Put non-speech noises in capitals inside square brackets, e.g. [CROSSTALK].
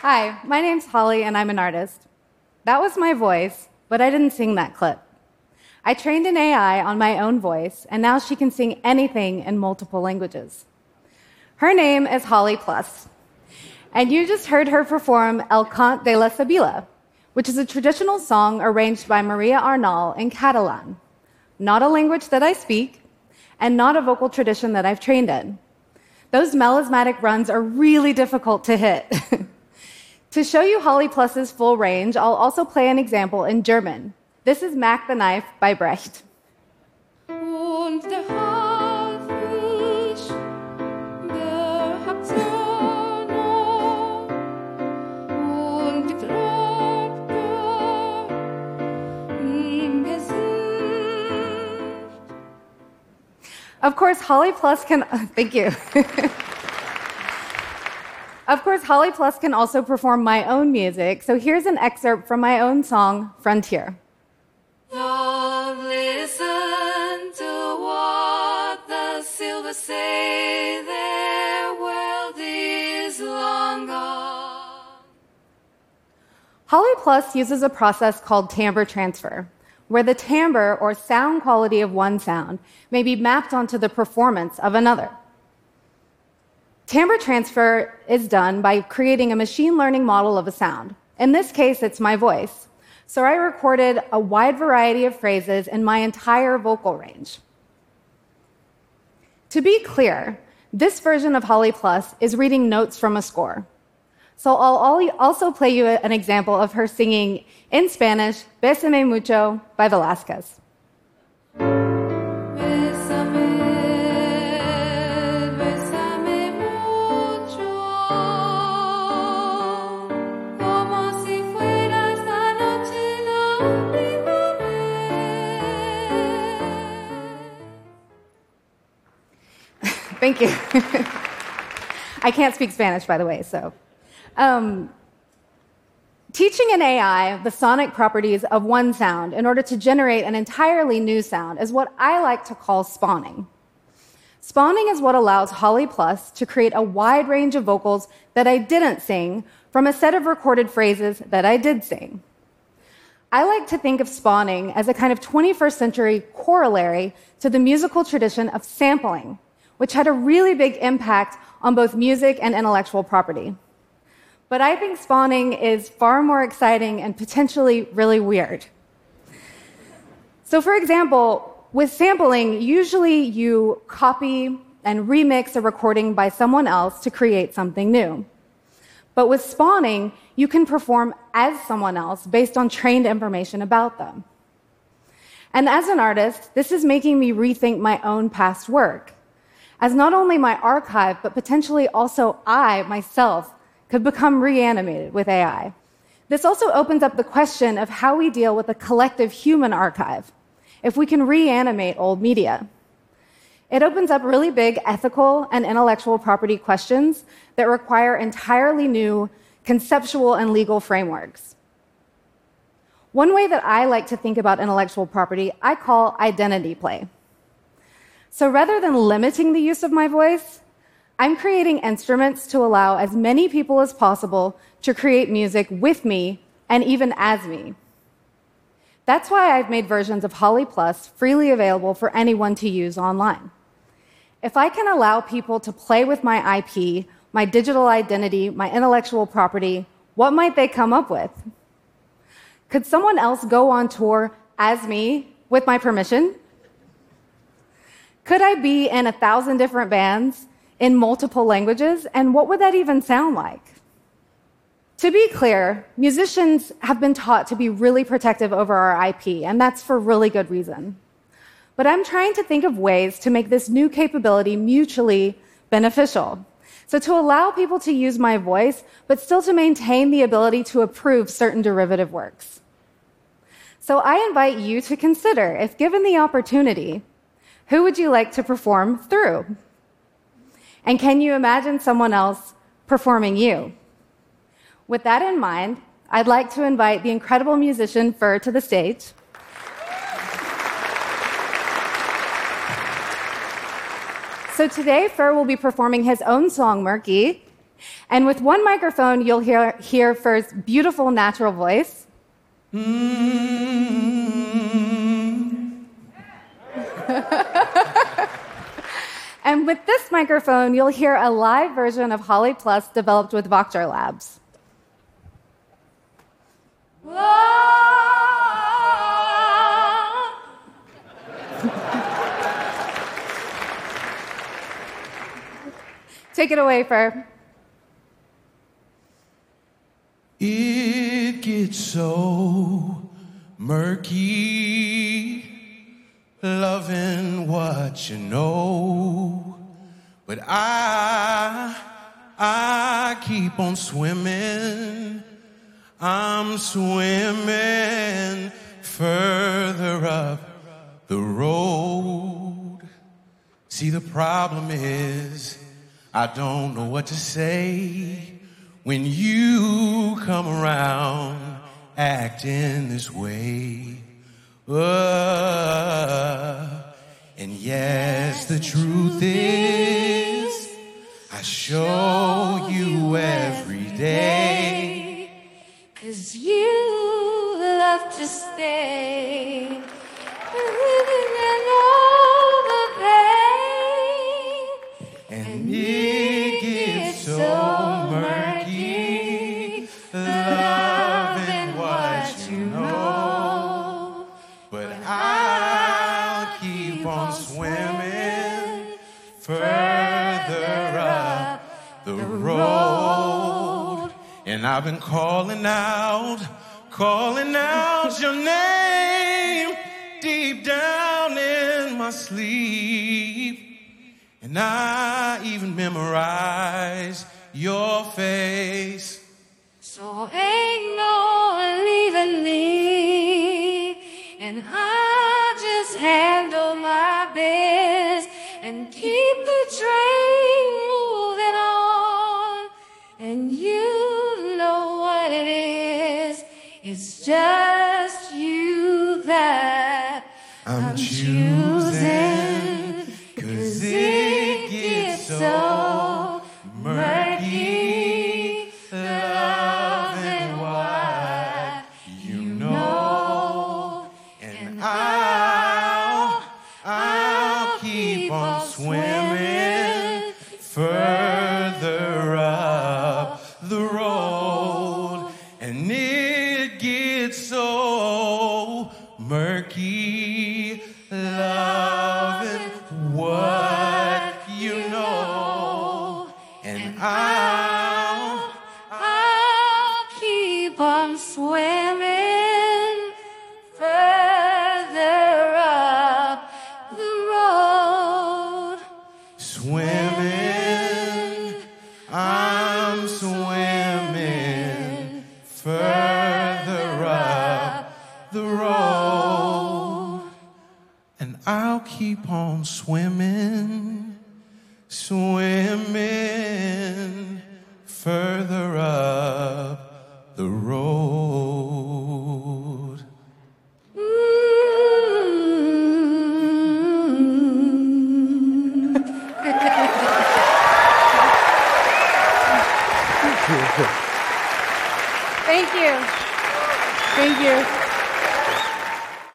Hi, my name's Holly, and I'm an artist. That was my voice, but I didn't sing that clip. I trained an AI on my own voice, and now she can sing anything in multiple languages. Her name is Holly Plus, and you just heard her perform El Cant de la Sibil·la, which is a traditional song arranged by Maria Arnal in Catalan, not a language that I speak, and not a vocal tradition that I've trained in. Those melismatic runs are really difficult to hit. [LAUGHS] To show you Holly Plus's full range, I'll also play an example in German. This is Mack the Knife by Brecht. Of course, Holly Plus can. [LAUGHS] Thank you. of course, Holly Plus can also perform my own music. So here's an excerpt from my own song, Frontier. Love, listen to what the silver say. Their world is long gone. Holly Plus uses a process called timbre transfer, where the timbre or sound quality of one sound may be mapped onto the performance of another. Timbre transfer is done by creating a machine learning model of a sound. In this case, it's my voice. So I recorded a wide variety of phrases in my entire vocal range. To be clear, this version of Holly Plus is reading notes from a score. So I'll also play you an example of her singing in Spanish, Besame Mucho by Velasquez. Bésame, bésame mucho, como si fuera esta noche la última vez. Thank you. [LAUGHS] I can't speak Spanish, by the way, so. Um, teaching an AI the sonic properties of one sound in order to generate an entirely new sound is what I like to call spawning. Spawning is what allows Holly Plus to create a wide range of vocals that I didn't sing from a set of recorded phrases that I did sing. I like to think of spawning as a kind of 21st century corollary to the musical tradition of sampling, which had a really big impact on both music and intellectual property. But I think spawning is far more exciting and potentially really weird. So, for example, with sampling, usually you copy and remix a recording by someone else to create something new. But with spawning, you can perform as someone else based on trained information about them. And as an artist, this is making me rethink my own past work, as not only my archive, but potentially also I myself could become reanimated with AI. This also opens up the question of how we deal with a collective human archive, if we can reanimate old media. It opens up really big ethical and intellectual property questions that require entirely new conceptual and legal frameworks. One way that I like to think about intellectual property, I call identity play. So rather than limiting the use of my voice, I'm creating instruments to allow as many people as possible to create music with me and even as me. That's why I've made versions of Holly Plus freely available for anyone to use online. If I can allow people to play with my IP, my digital identity, my intellectual property, what might they come up with? Could someone else go on tour as me with my permission? Could I be in a thousand different bands in multiple languages? And what would that even sound like? To be clear, musicians have been taught to be really protective over our IP, and that's for really good reason. But I'm trying to think of ways to make this new capability mutually beneficial. So, to allow people to use my voice, but still to maintain the ability to approve certain derivative works. So, I invite you to consider if given the opportunity, who would you like to perform through? And can you imagine someone else performing you? With that in mind, I'd like to invite the incredible musician Pher to the stage. So today, Pher will be performing his own song, Murky. And with one microphone, you'll hear, hear Pher's beautiful natural voice. Hmm. [LAUGHS] and with this microphone, you'll hear a live version of Holly Plus developed with Voctro Labs. Take it away, Pher. It gets so murky, loving what you know. But I, I keep on swimming. I'm swimming further up the road. See, the problem is, I don't know what to say when you come around acting this way. Uh, and yes, the truth is, I show I've been calling out, calling out your name deep down in my sleep. And I even memorize your face. So ain't no leaving me, and I just handle my best and keep the train moving on. And you just you that I'm, choosing. Cause it gets so murky. Loving what you know. And I'll, I'll keep on swimming And I'll, I'll keep on swimming further up the road. Swimming, I'm swimming further up the road. And I'll keep on swimming,